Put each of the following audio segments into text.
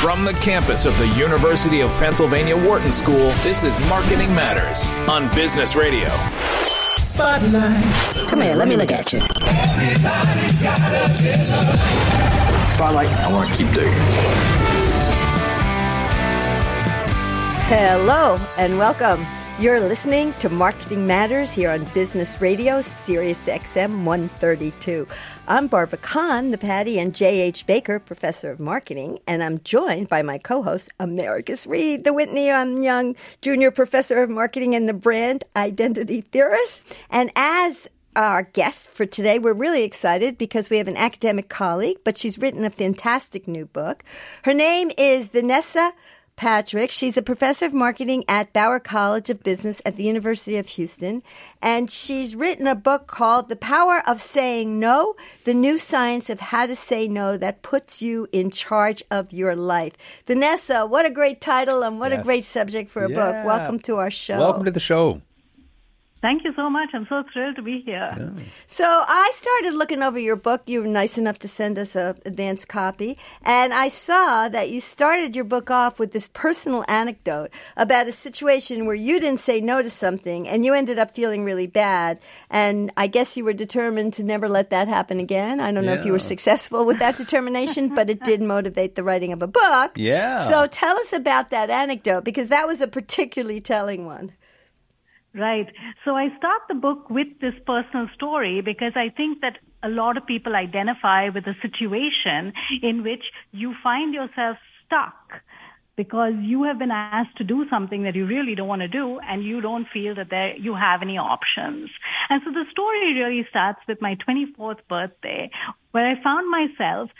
From the campus of the University of Pennsylvania Wharton School, this is Marketing Matters on Business Radio. Spotlight. Come here, let me look at you. Spotlight. I want to keep digging. Hello and welcome. You're listening to Marketing Matters here on Business Radio, Sirius XM 132. I'm Barbara Kahn, the Patty, and J.H. Baker, Professor of Marketing, and I'm joined by my co-host, Americus Reed, the Whitney M. Young Junior Professor of Marketing and the Brand Identity Theorist. And as our guest for today. We're really excited because we have an academic colleague, but she's written a fantastic new book. Her name is Vanessa Patrick. She's a professor of marketing at Bauer College of Business at the University of Houston. And she's written a book called The Power of Saying No, the new science of how to say no that puts you in charge of your life. Vanessa, what a great title and what Yes. a great subject for a Yeah. book. Welcome to our show. Welcome to the show. Thank you so much. I'm so thrilled to be here. So I started looking over your book. You were nice enough to send us an advanced copy, and I saw that you started your book off with this personal anecdote about a situation where you didn't say no to something, and you ended up feeling really bad. And I guess you were determined to never let that happen again. I don't know if you were successful with that determination, but it did motivate the writing of a book. Yeah. So tell us about that anecdote because that was a particularly telling one. Right. So I start the book with this personal story because I think that a lot of people identify with a situation in which you find yourself stuck because you have been asked to do something that you really don't want to do and you don't feel that there you have any options. And so the story really starts with my 24th birthday where I found myself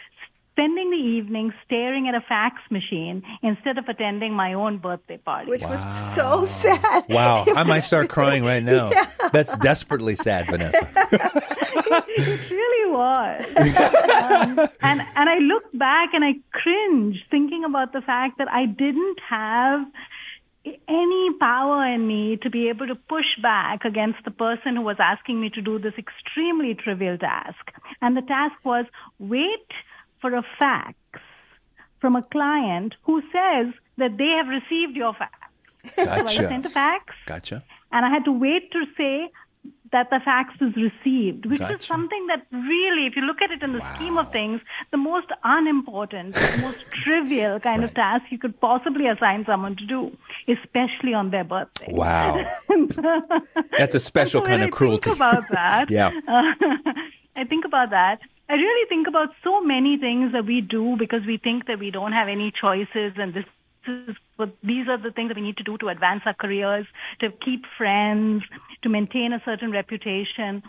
spending the evening staring at a fax machine instead of attending my own birthday party. Which was so sad. Wow, I might start crying right now. That's desperately sad, Vanessa. it really was. um, and and I look back and I cringe thinking about the fact that I didn't have any power in me to be able to push back against the person who was asking me to do this extremely trivial task. And the task was wait for a fax from a client who says that they have received your fax. So I Gotcha. sent a fax Gotcha. and I had to wait to say that the fax was received, which is something that really, if you look at it in the scheme of things, the most unimportant, the most trivial kind of task you could possibly assign someone to do, especially on their birthday. Wow. That's a special So kind of I cruelty. Think about that. Yeah. I think about that. I really think about so many things that we do because we think that we don't have any choices and this is what these are the things that we need to do to advance our careers, to keep friends, to maintain a certain reputation.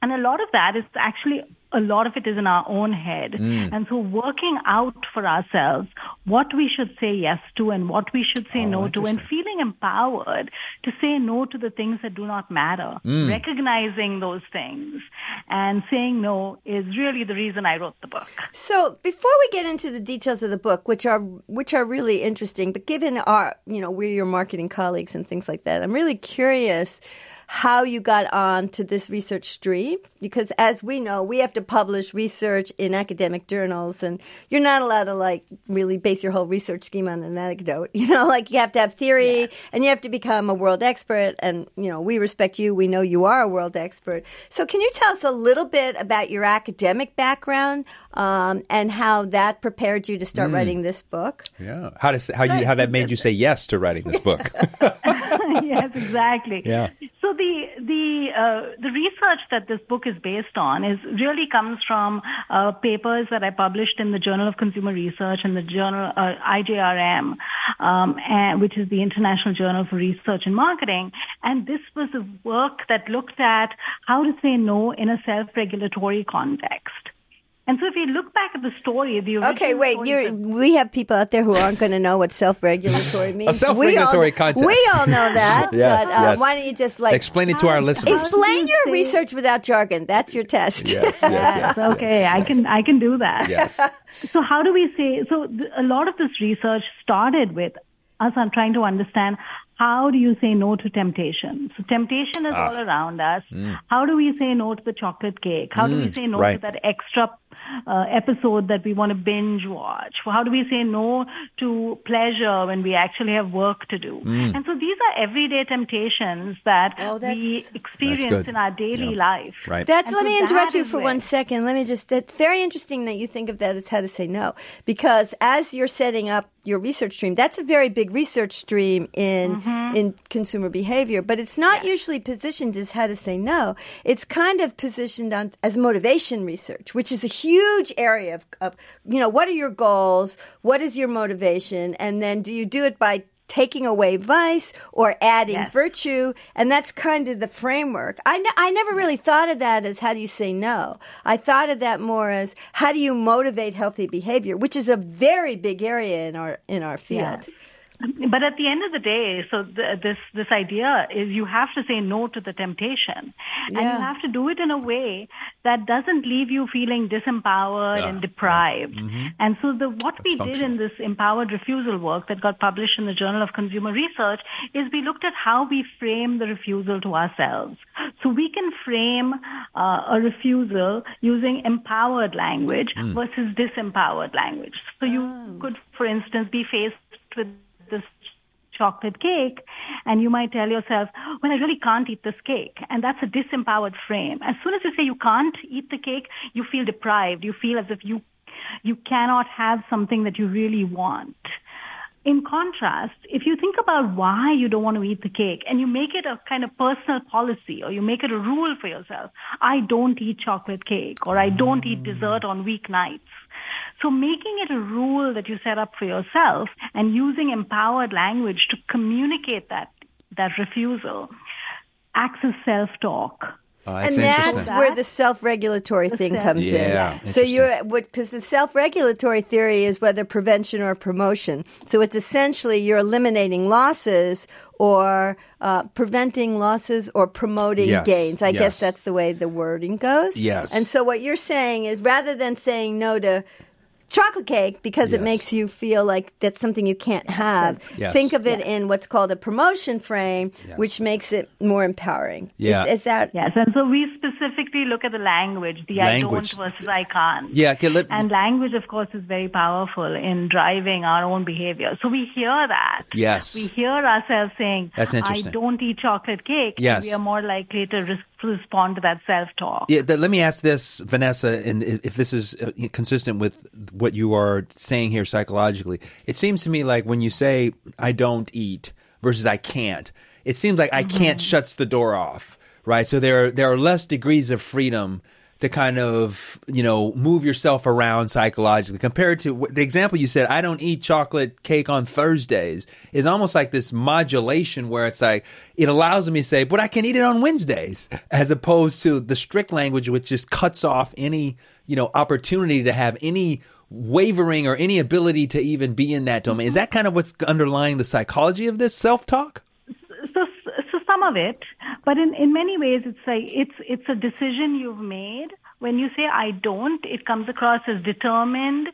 And a lot of that is actually a lot of it is in our own head. Mm. And so working out for ourselves what we should say yes to and what we should say Oh, no to and feeling empowered to say no to the things that do not matter. Mm. Recognizing those things and saying no is really the reason I wrote the book. So before we get into the details of the book, which are which are really interesting, but given our you know we're your marketing colleagues and things like that, I'm really curious how you got on to this research stream because as we know we have to publish research in academic journals and you're not allowed to like really base your whole research scheme on an anecdote you know like you have to have theory and you have to become a world expert and you know we respect you we know you are a world expert so can you tell us a little bit about your academic background um, and how that prepared you to start writing this book Yeah. How does how you how that made you say yes to writing this book? yes, exactly. Yeah. So the the uh, the research that this book is based on is really comes from uh, papers that I published in the Journal of Consumer Research and the journal uh, IJRM, um, and, which is the International Journal for Research and Marketing. And this was a work that looked at how to say no in a self-regulatory context. And so if you look back at the story, of the Okay, wait. story You're, that- we have people out there who aren't going to know what self-regulatory means. self-regulatory we all, context. We all know that. Yes, but uh, yes. why don't you just like Explain it to our listeners. explain your Say- research without jargon? That's your test. Yes, yes, yes. Yes, okay, I can I can do that. Yes. So how do we say? So th- a lot of this research started with us on trying to understand how do you say no to temptation. So temptation is Ah. all around us. Mm. How do we say no to the chocolate cake? How do we say no right. to that extra uh, episode that we want to binge watch? How do we say no to pleasure when we actually have work to do? Mm. And so these are everyday temptations that Oh, we experience in our daily Yeah. life. Right. That's And let so me interrupt you for where- one second. Let me just it's very interesting that you think of that as how to say no. Because as you're setting up your research stream, that's a very big research stream in Mm-hmm. in consumer behavior, but it's not usually positioned as how to say no. It's kind of positioned on as motivation research, which is a huge area of, of you know, what are your goals? What is your motivation? And then do you do it by taking away vice or adding Yes. virtue and that's kind of the framework I, ne- I never really thought of that as how do you say no i thought of that more as how do you motivate healthy behavior which is a very big area in our in our field But at the end of the day, so th- this this idea is you have to say no to the temptation, and you have to do it in a way that doesn't leave you feeling disempowered Yeah, and deprived. Mm-hmm. And so the what we did in this empowered refusal work that got published in the Journal of Consumer Research is we looked at how we frame the refusal to ourselves. So we can frame uh, a refusal using empowered language hmm. versus disempowered language. So you ah. could, for instance, be faced with chocolate cake and you might tell yourself, well, I really can't eat this cake. And that's a disempowered frame. As soon as you say you can't eat the cake, you feel deprived. You feel as if you, you cannot have something that you really want. In contrast, if you think about why you don't want to eat the cake and you make it a kind of personal policy or you make it a rule for yourself, I don't eat chocolate cake or I don't eat mm. dessert on weeknights. So making it a rule that you set up for yourself and using empowered language to communicate that, that refusal acts as self-talk. Oh, that's and that's where the self-regulatory thing self- comes Yeah, in. So you're because the self-regulatory theory is whether prevention or promotion. So it's essentially you're eliminating losses or uh, preventing losses or promoting Yes, gains. I yes. guess that's the way the wording goes. Yes. And so what you're saying is rather than saying no to chocolate cake because it makes you feel like that's something you can't have. Yes. Think of it in what's called a promotion frame, Yes. which makes it more empowering. Yeah. Is, is that Yes, and so we specifically look at the language, the Language. I don't versus I can't. Yeah, okay, let- and language, of course, is very powerful in driving our own behavior. So we hear that. Yes. We hear ourselves saying, That's interesting. I don't eat chocolate cake. Yes. And we are more likely to res- respond to that self-talk. Yeah, th- let me ask this, Vanessa, and if this is uh, consistent with what you are saying here psychologically. It seems to me like when you say "I don't eat" versus "I can't," it seems like "I can't" shuts the door off, right? So there are, there are less degrees of freedom to kind of you know move yourself around psychologically compared to the example you said. I don't eat chocolate cake on Thursdays is almost like this modulation where it's like it allows me to say, but I can eat it on Wednesdays, as opposed to the strict language which just cuts off any you know opportunity to have any wavering or any ability to even be in that domain. Is that kind of what's underlying the psychology of this self talk? so so some of it but in in many ways it's like it's it's a decision you've made. When you say i don't it comes across as determined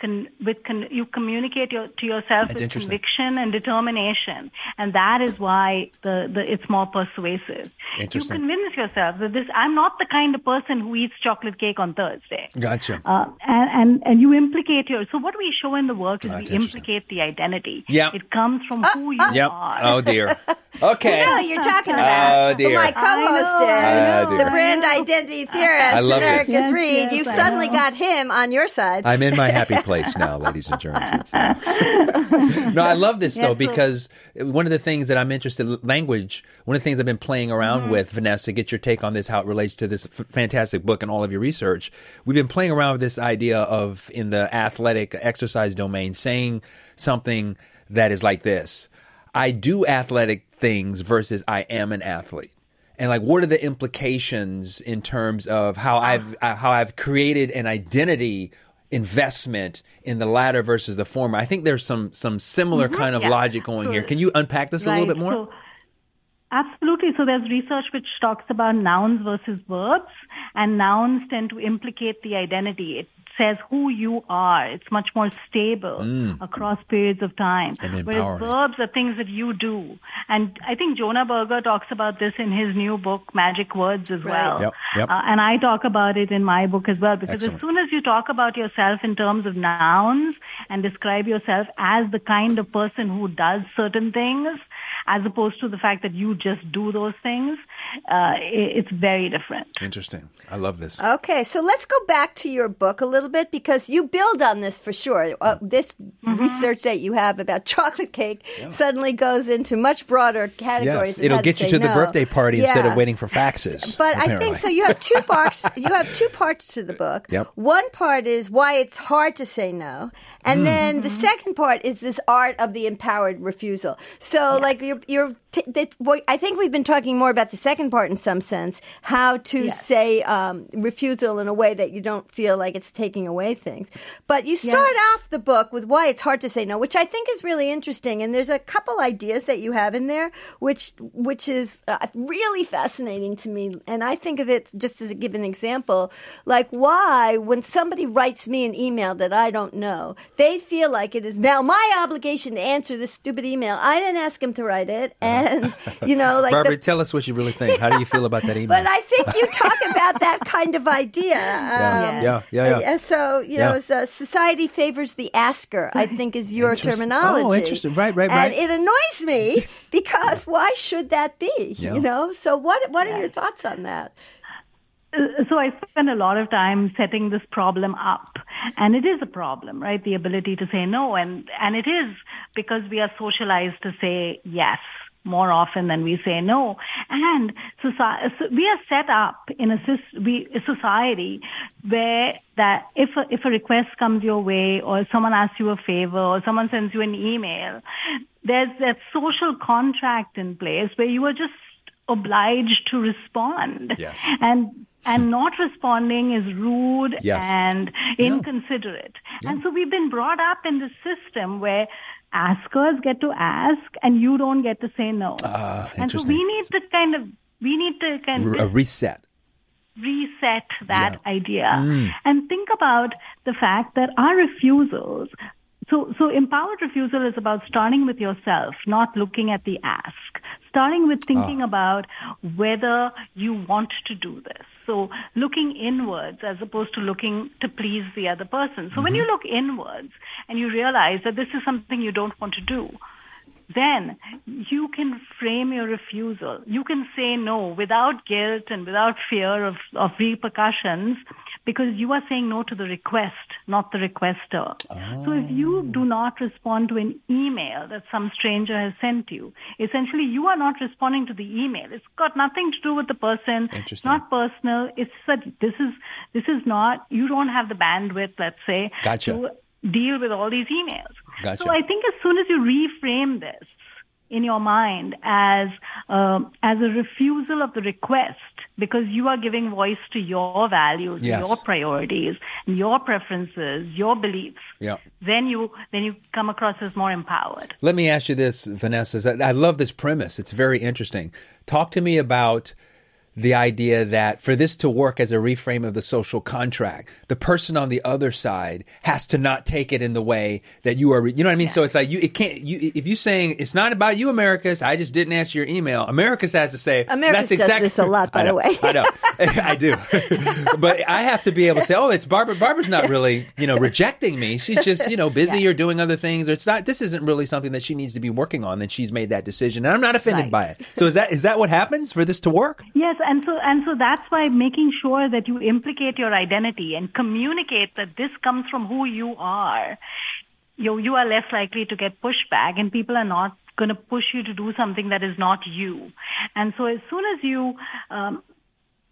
con, with con, you communicate your, to yourself That's with conviction and determination. And that is why the, the it's more persuasive. You convince yourself that this i'm not the kind of person who eats chocolate cake on thursday. Gotcha. uh, and, and and you implicate your so what we show in the work is That's we implicate the identity. Yep. it comes from who you Yep. are. Oh dear. Okay. No, you're talking about. Oh, dear. My co-host I know, I is know, the brand identity theorist, I love Americus this. Yes, Reed. yes, You've I suddenly know. got him on your side. I'm in my happy place now, ladies and gentlemen. no, I love this though because one of the things that I'm interested in language. One of the things I've been playing around Mm-hmm. with, Vanessa, get your take on this, how it relates to this f- fantastic book and all of your research. We've been playing around with this idea of in the athletic exercise domain saying something that is like this: I do athletic things versus I am an athlete and like what are the implications in terms of how I've uh, how I've created an identity investment in the latter versus the former. I think there's some some similar kind of Mm-hmm. Yeah. logic going here. Can you unpack this a little bit more? So, absolutely. So there's research which talks about nouns versus verbs, and nouns tend to implicate the identity. It says who you are. It's much more stable across periods of time. Mm. And Whereas empowering. verbs are things that you do. And I think Jonah Berger talks about this in his new book, Magic Words, as Right. well. Yep, yep. Uh, and I talk about it in my book as well, because Excellent. as soon as you talk about yourself in terms of nouns and describe yourself as the kind of person who does certain things, as opposed to the fact that you just do those things, uh, it's very different. Interesting. I love this. Okay, so let's go back to your book a little bit because you build on this for sure. Uh, this Mm-hmm. research that you have about chocolate cake suddenly goes into much broader categories. Yes, it'll how get you say to the birthday party instead of waiting for faxes. But I think so. You have two parts. You have two parts to the book. Yep. One part is why it's hard to say no, and Hmm. then the second part is this art of the empowered refusal. So, like you're, you're that, what- I think we've been talking more about the second part in some sense, how to Yes. say um, refusal in a way that you don't feel like it's taking away things. But you start off the book with why it's hard to say no, which I think is really interesting. And there's a couple ideas that you have in there, which which is uh, really fascinating to me. And I think of it just as a given example, like why when somebody writes me an email that I don't know, they feel like it is now my obligation to answer this stupid email. I didn't ask him to write it, and you know, like Barbara, the- tell us what you really think. How do you feel about that email? but I think you talk about that kind of idea. yeah, Um, yeah, yeah, yeah. uh, So you know, Yeah. it's, uh, society favors the asker. I think is your Interesting. terminology. Oh, interesting. Right, right, right. And it annoys me because why should that be? Yeah. You know. So what what are your thoughts on that? Uh, so I spend a lot of time setting this problem up, and it is a problem, right? The ability to say no, and and it is because we are socialized to say yes more often than we say no, and society, we are set up in a, we, a society where that if a, if a request comes your way, or someone asks you a favor, or someone sends you an email, there's that social contract in place where you are just obliged to respond. Yes. And and hmm. not responding is rude Yes. and inconsiderate. And so we've been brought up in this system where askers get to ask and you don't get to say no. and so we need to kind of we need to kind R- a of reset. reset that Yeah. idea Mm. and think about the fact that our refusals so so empowered refusal is about starting with yourself not looking at the ask starting with thinking Ah. about whether you want to do this so looking inwards as opposed to looking to please the other person so when Mm-hmm. you look inwards and you realize that this is something you don't want to do then you can frame your refusal. You can say no without guilt and without fear of, of repercussions because you are saying no to the request, not the requester. So if you do not respond to an email that some stranger has sent you, essentially you are not responding to the email. It's got nothing to do with the person. It's not personal. It's that this is, this is not, you don't have the bandwidth, let's say, Gotcha. to deal with all these emails. Gotcha. So I think as soon as you reframe this in your mind as um, as a refusal of the request, because you are giving voice to your values, Yes. your priorities, your preferences, your beliefs, Yeah. then you then you come across as more empowered. Let me ask you this, Vanessa. I I love this premise. It's very interesting. Talk to me about the idea that for this to work as a reframe of the social contract, the person on the other side has to not take it in the way that you are. You know what I mean? So it's like you. It can't. You if you're saying it's not about you, Americus, I just didn't answer your email. Americus has to say Americus that's does exactly, this a lot, by I the way. I know. I do. but I have to be able to say, oh, it's Barbara. Barbara's not really, you know, rejecting me. She's just, you know, busy or doing other things. Or it's not. This isn't really something that she needs to be working on. Then she's made that decision, and I'm not offended Right. by it. So is that is that what happens for this to work? Yes, and so and so that's why making sure that you implicate your identity and communicate that this comes from who you are. You you are less likely to get pushback, and people are not going to push you to do something that is not you. And so as soon as you um,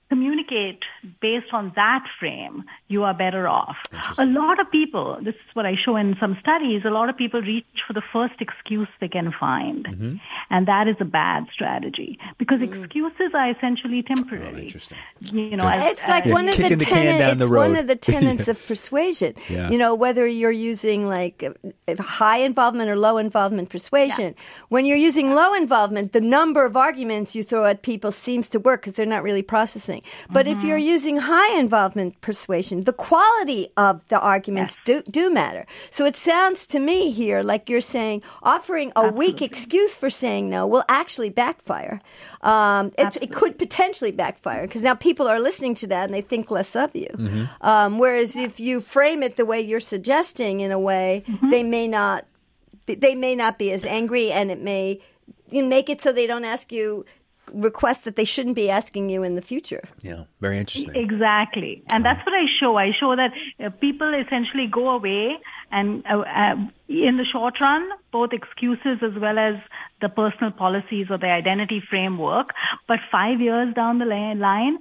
communicate based on that frame, you are better off. A lot of people, this is what I show in some studies, a lot of people reach for the first excuse they can find. Mm-hmm. And that is a bad strategy because excuses are essentially temporary. Oh, interesting. You know, as- It's like as- one of the, kicking the can tenets. down the It's one of the tenets of persuasion. Yeah. You know, whether you're using like uh, high involvement or low involvement persuasion. yeah. When you're using low involvement, the number of arguments you throw at people seems to work because they're not really processing convincing. But if you're using high involvement persuasion, the quality of the arguments do, do matter. So it sounds to me here like you're saying offering a weak excuse for saying no will actually backfire. Um, it, it could potentially backfire because now people are listening to that and they think less of you. Um, whereas if you frame it the way you're suggesting in a way, they may not they may not be as angry and it may you make it so they don't ask you requests that they shouldn't be asking you in the future. Yeah, very interesting. Exactly. And that's what I show. I show that uh, people essentially go away and uh, uh, in the short run, both excuses as well as the personal policies or the identity framework. But five years down the line,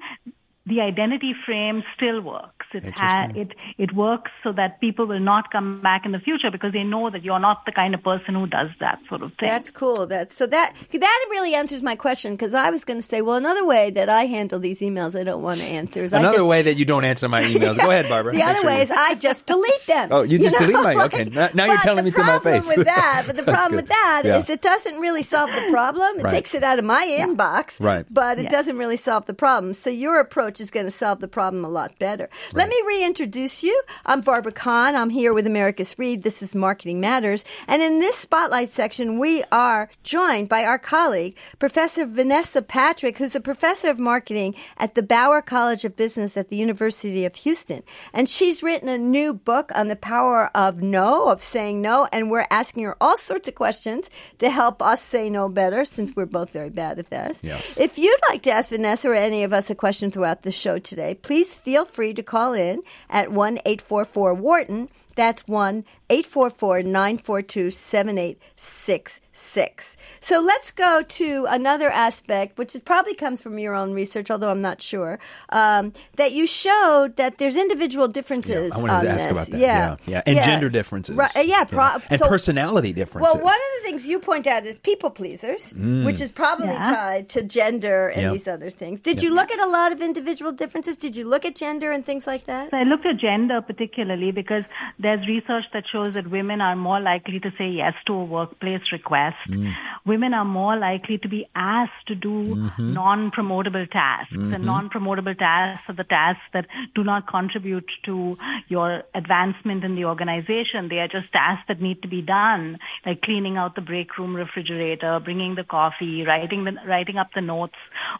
the identity frame still works. It, ha- it it works so that people will not come back in the future because they know that you're not the kind of person who does that sort of thing. That's cool. That's so that that really answers my question because I was going to say, well, another way that I handle these emails I don't want to answer is I Another just, way that you don't answer my emails. Go ahead, Barbara. The Make other sure way is I just delete them. Oh, you just know? delete mine. Okay, now- now you're telling me to my face. With that, but the problem good. with that Yeah. is it doesn't really solve the problem. It Right. takes it out of my inbox, Right. But it Yeah. doesn't really solve the problem. So your approach is going to solve the problem a lot better. Let me reintroduce you. I'm Barbara Kahn. I'm here with Americus Reed. This is Marketing Matters, and in this spotlight section, we are joined by our colleague, Professor Vanessa Patrick, who's a professor of marketing at the Bauer College of Business at the University of Houston. And she's written a new book on the power of no, of saying no. And we're asking her all sorts of questions to help us say no better, since we're both very bad at that. Yes. If you'd like to ask Vanessa or any of us a question throughout the show today, please feel free to call in at 1 844 Wharton. That's 1 844 942 7866. So let's go to another aspect, which is probably comes from your own research, although I'm not sure, um, that you showed that there's individual differences I wanted on to ask this. about that. Yeah, Yeah, and gender differences. Right, uh, yeah, pro- and so- personality differences. well, one of the things you point out is people pleasers, which is probably Yeah. tied to gender and Yeah. these other things. Did you look at a lot of individual differences? Did you look at gender and things like that? So I looked at gender particularly because there's research that shows that women are more likely to say yes to a workplace request. Mm. Women are more likely to be asked to do mm-hmm. non-promotable tasks. And mm-hmm. non-promotable tasks are the tasks that do not contribute to your advancement in the organization. They are just tasks that need to be done, like cleaning out the break room refrigerator, bringing the coffee, writing the, writing up the notes.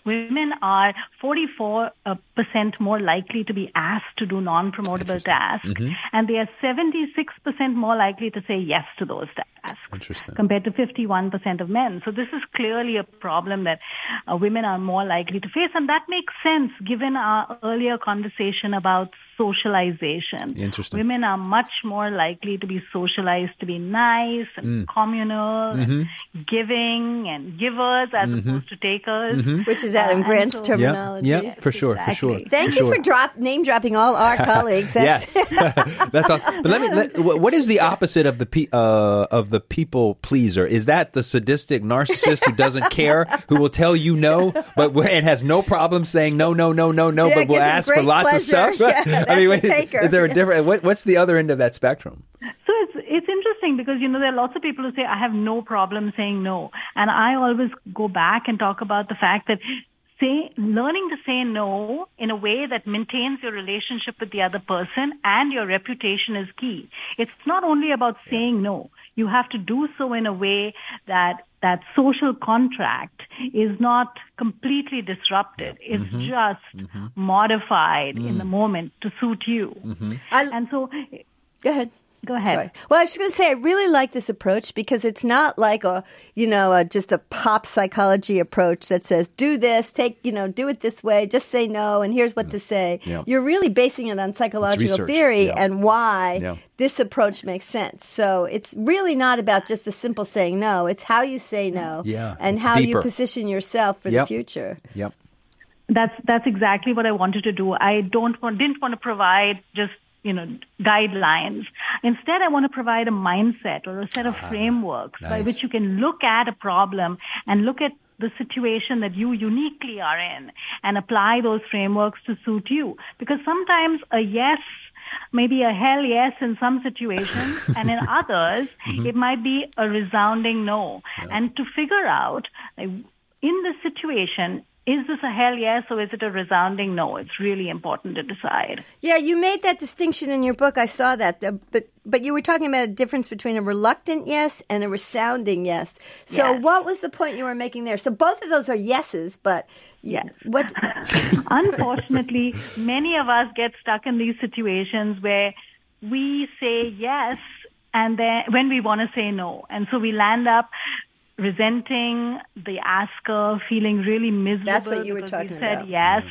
Women are 44 uh, percent more likely to be asked to do non-promotable tasks, and they are 76 percent more likely to say yes to those tasks Interesting. compared to 51% of men. So this is clearly a problem that uh, women are more likely to face, and that makes sense given our earlier conversation about socialization. Interesting. Women are much more likely to be socialized to be nice and communal, and giving and givers as opposed to takers. Which is Adam Uh, Grant's so- terminology. Yeah, yeah, for sure, for sure. Thank for you sure. for drop name dropping all our colleagues. That's, Yes, that's awesome. But let me. Let, what is the opposite of the pe- uh, of the people pleaser? Is that the sadistic narcissist who doesn't care, who will tell you no, but w- and has no problem saying no, no, no, no, no, Yeah, but will ask for lots pleasure. of stuff? Yeah, I mean, that's a is, taker. is there a different? What, what's the other end of that spectrum? So it's it's interesting because you know there are lots of people who say I have no problem saying no, and I always go back and talk about the fact that say learning to say no in a way that maintains your relationship with the other person and your reputation is key. It's not only about saying no. You have to do so in a way that that social contract is not completely disrupted. It's mm-hmm. just mm-hmm. modified in the mm. moment to suit you. Mm-hmm. I- And so go ahead. Go ahead. Sorry. Well, I was just going to say I really like this approach because it's not like a you know a, just a pop psychology approach that says do this, take you know do it this way, just say no, and here's what to say. Yeah. You're really basing it on psychological theory Yeah. and why Yeah. this approach makes sense. So it's really not about just the simple saying no. It's how you say no, Yeah, and it's how you position yourself for Yep. the future. Yep. That's that's exactly what I wanted to do. I don't want didn't want to provide just you know guidelines. Instead, I want to provide a mindset or a set of ah, frameworks by which you can look at a problem and look at the situation that you uniquely are in and apply those frameworks to suit you. Because sometimes a yes maybe a hell yes in some situations and in others mm-hmm. it might be a resounding no and to figure out in this situation is this a hell yes or is it a resounding no? It's really important to decide. Yeah, you made that distinction in your book. I saw that, but but you were talking about a difference between a reluctant yes and a resounding yes. So, Yes. what was the point you were making there? So, both of those are yeses, but Yes. what? Unfortunately, many of us get stuck in these situations where we say yes and then when we want to say no. And so we land up resenting the asker, feeling really miserable. That's what you were talking we said about. yes.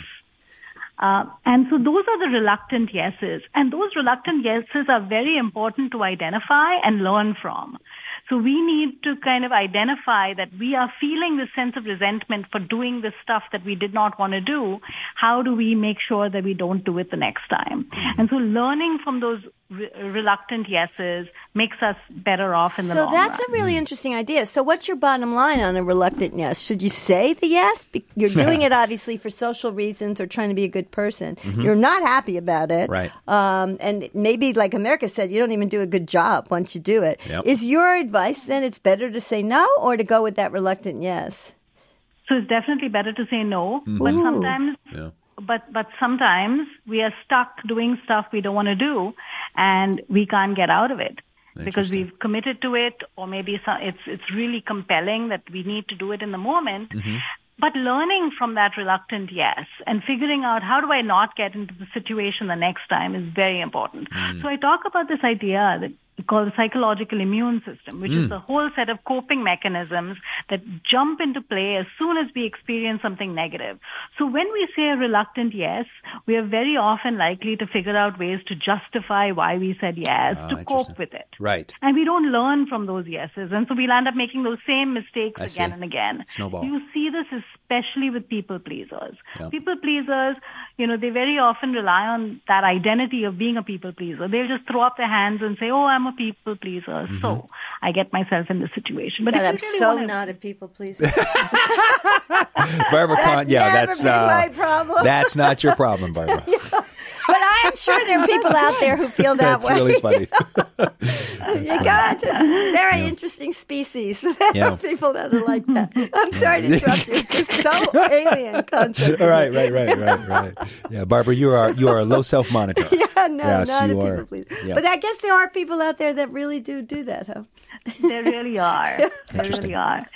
Uh, and so those are the reluctant yeses. And those reluctant yeses are very important to identify and learn from. So we need to kind of identify that we are feeling this sense of resentment for doing this stuff that we did not want to do. How do we make sure that we don't do it the next time? And so learning from those re- reluctant yeses makes us better off in the So long that's run. a really interesting idea. So, what's your bottom line on a reluctant yes? Should you say the yes? You're doing it obviously for social reasons or trying to be a good person. You're not happy about it, Right. Um, and maybe, like America said, you don't even do a good job once you do it. Yep. Is your advice then it's better to say no or to go with that reluctant yes? So it's definitely better to say no, Mm-hmm. but sometimes Yeah. but but sometimes we are stuck doing stuff we don't want to do and we can't get out of it because we've committed to it or maybe it's it's really compelling that we need to do it in the moment Mm-hmm. but learning from that reluctant yes and figuring out how do I not get into the situation the next time is very important. Mm. So I talk about this idea that called the psychological immune system, which Mm. is the whole set of coping mechanisms that jump into play as soon as we experience something negative. So when we say a reluctant yes, we are very often likely to figure out ways to justify why we said yes Ah, to cope with it. Right. And we don't learn from those yeses. And so we'll end up making those same mistakes I again see. and again. Snowball. You see this especially with people pleasers. Yeah. People pleasers, you know, they very often rely on that identity of being a people pleaser. They'll just throw up their hands and say, oh, I'm a people pleaser. Mm-hmm. So I get myself in this situation. But God, if I'm really so wanna- not people pleaser. Barbara Kahn, yeah, that's uh, my problem. That's not your problem, Barbara. but I am sure there are people out there who feel that way. that's way. really funny. You got. It's a very interesting species. There Yeah. are people that are like that. I'm sorry to interrupt you. It's just so alien concept. All right, right, right, right, right. Yeah, Barbara, you are you are a low self monitor. Yeah, no, Yes, not a you people are. pleaser. Yeah. But I guess there are people out there that really do do that, huh? There really are. There really are.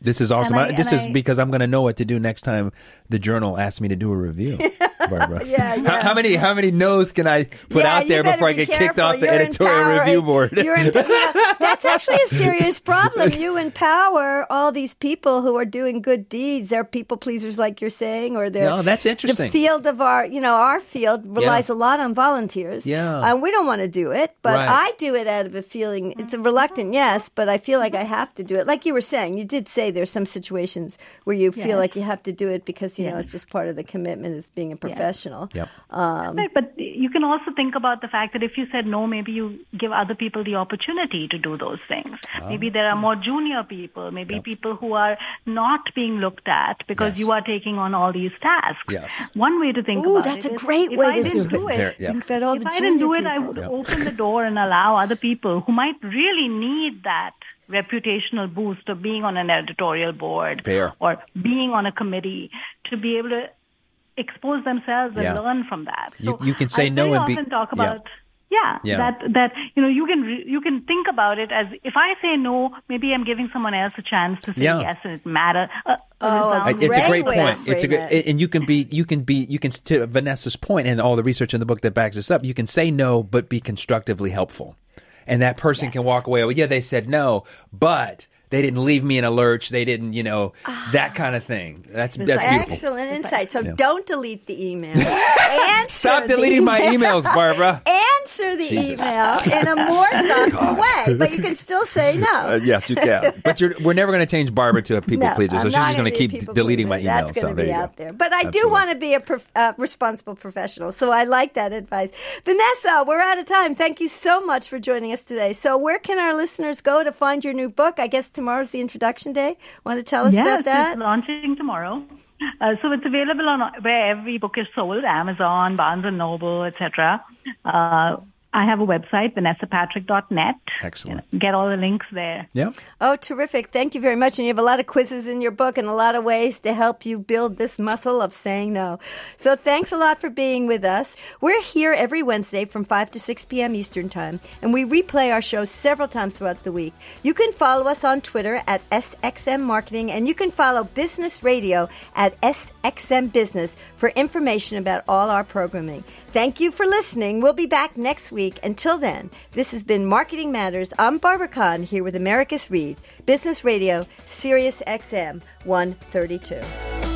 This is awesome. And I- this and is I- because I'm going to know what to do next time the journal asked me to do a review. Barbara. Yeah, How, yeah. how many how many no's can I put yeah, out there before I be get kicked off the You're editorial review board? In, yeah, that's actually a serious problem. You empower all these people who are doing good deeds. They're people pleasers, like you're saying, or they're. No, that's interesting. The field of our, you know, our field relies a lot on volunteers. Yeah. and we don't want to do it, but Right. I do it out of a feeling. It's a reluctant yes, but I feel like I have to do it. Like you were saying, you did say there's some situations where you feel like you have to do it because you know it's just part of the commitment as being a professional. Yep. Right, but you can also think about the fact that if you said no, maybe you give other people the opportunity to do those things. Ah. Maybe there are more junior people, maybe people who are not being looked at because Yes. you are taking on all these tasks. Yes. One way to think Ooh, about that's it a great if way I to do do it. it. There, yeah. Think that all If I didn't do junior it, I would Yep. open the door and allow other people who might really need that reputational boost of being on an editorial board Fair. or being on a committee to be able to expose themselves and Yeah. learn from that. You- So you can say I no and be- often talk about yeah, Yeah. that that you know you can re- you can think about it as if I say no, maybe I'm giving someone else a chance to say Yeah. yes, and it matter. Uh, Oh, it I- sounds it's a Great great way to point. It's a frame good, it. and you can be, you can be, you can to Vanessa's point, and all the research in the book that backs this up. You can say no, but be constructively helpful, and that person can walk away. Well, yeah, they said no, but they didn't leave me in a lurch. They didn't, you know, that kind of thing. That's that's beautiful. Excellent insight. So Yeah. don't delete the email. Answer Stop the deleting my emails, Barbara. Answer the Jesus. email in a more thoughtful way, but you can still say no. Uh, yes, you can. But you're, we're never going to change Barbara to a people No, pleaser, so I'm she's just going gonna keep people deleting my pleaser. emails. That's so going to there be you go. out there. But I do want to be a prof- uh, responsible professional, so I like that advice. Vanessa, we're out of time. Thank you so much for joining us today. So, where can our listeners go to find your new book? I guess tomorrow's the introduction day. Want to tell us yes, about that? it's launching tomorrow. Uh, so it's available on where every book is sold: Amazon, Barnes and Noble, etc. Uh, I have a website, vanessapatrick.net. Excellent. Get all the links there. Yeah. Oh, terrific. Thank you very much. And you have a lot of quizzes in your book and a lot of ways to help you build this muscle of saying no. So thanks a lot for being with us. We're here every Wednesday from 5 to 6 p.m. Eastern Time, and we replay our shows several times throughout the week. You can follow us on Twitter at SXM Marketing, and you can follow Business Radio at SXM Business for information about all our programming. Thank you for listening. We'll be back next week. Until then, this has been Marketing Matters. I'm Barbara Kahn here with Americus Reed, Business Radio, Sirius XM 132.